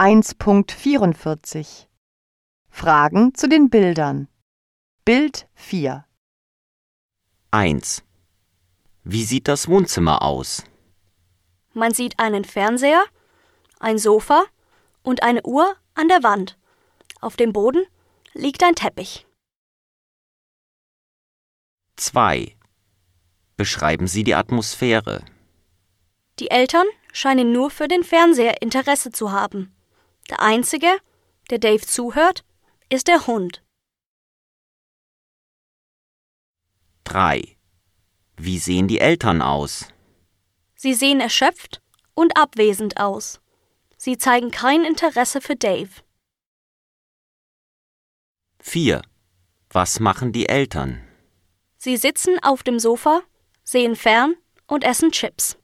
1.44 Fragen zu den Bildern. Bild 4 1. Wie sieht das Wohnzimmer aus? Man sieht einen Fernseher, ein Sofa und eine Uhr an der Wand. Auf dem Boden liegt ein Teppich. 2. Beschreiben Sie die Atmosphäre. Die Eltern scheinen nur für den Fernseher Interesse zu haben. Der einzige, der Dave zuhört, ist der Hund. 3. Wie sehen die Eltern aus? Sie sehen erschöpft und abwesend aus. Sie zeigen kein Interesse für Dave. 4. Was machen die Eltern? Sie sitzen auf dem Sofa, sehen fern und essen Chips.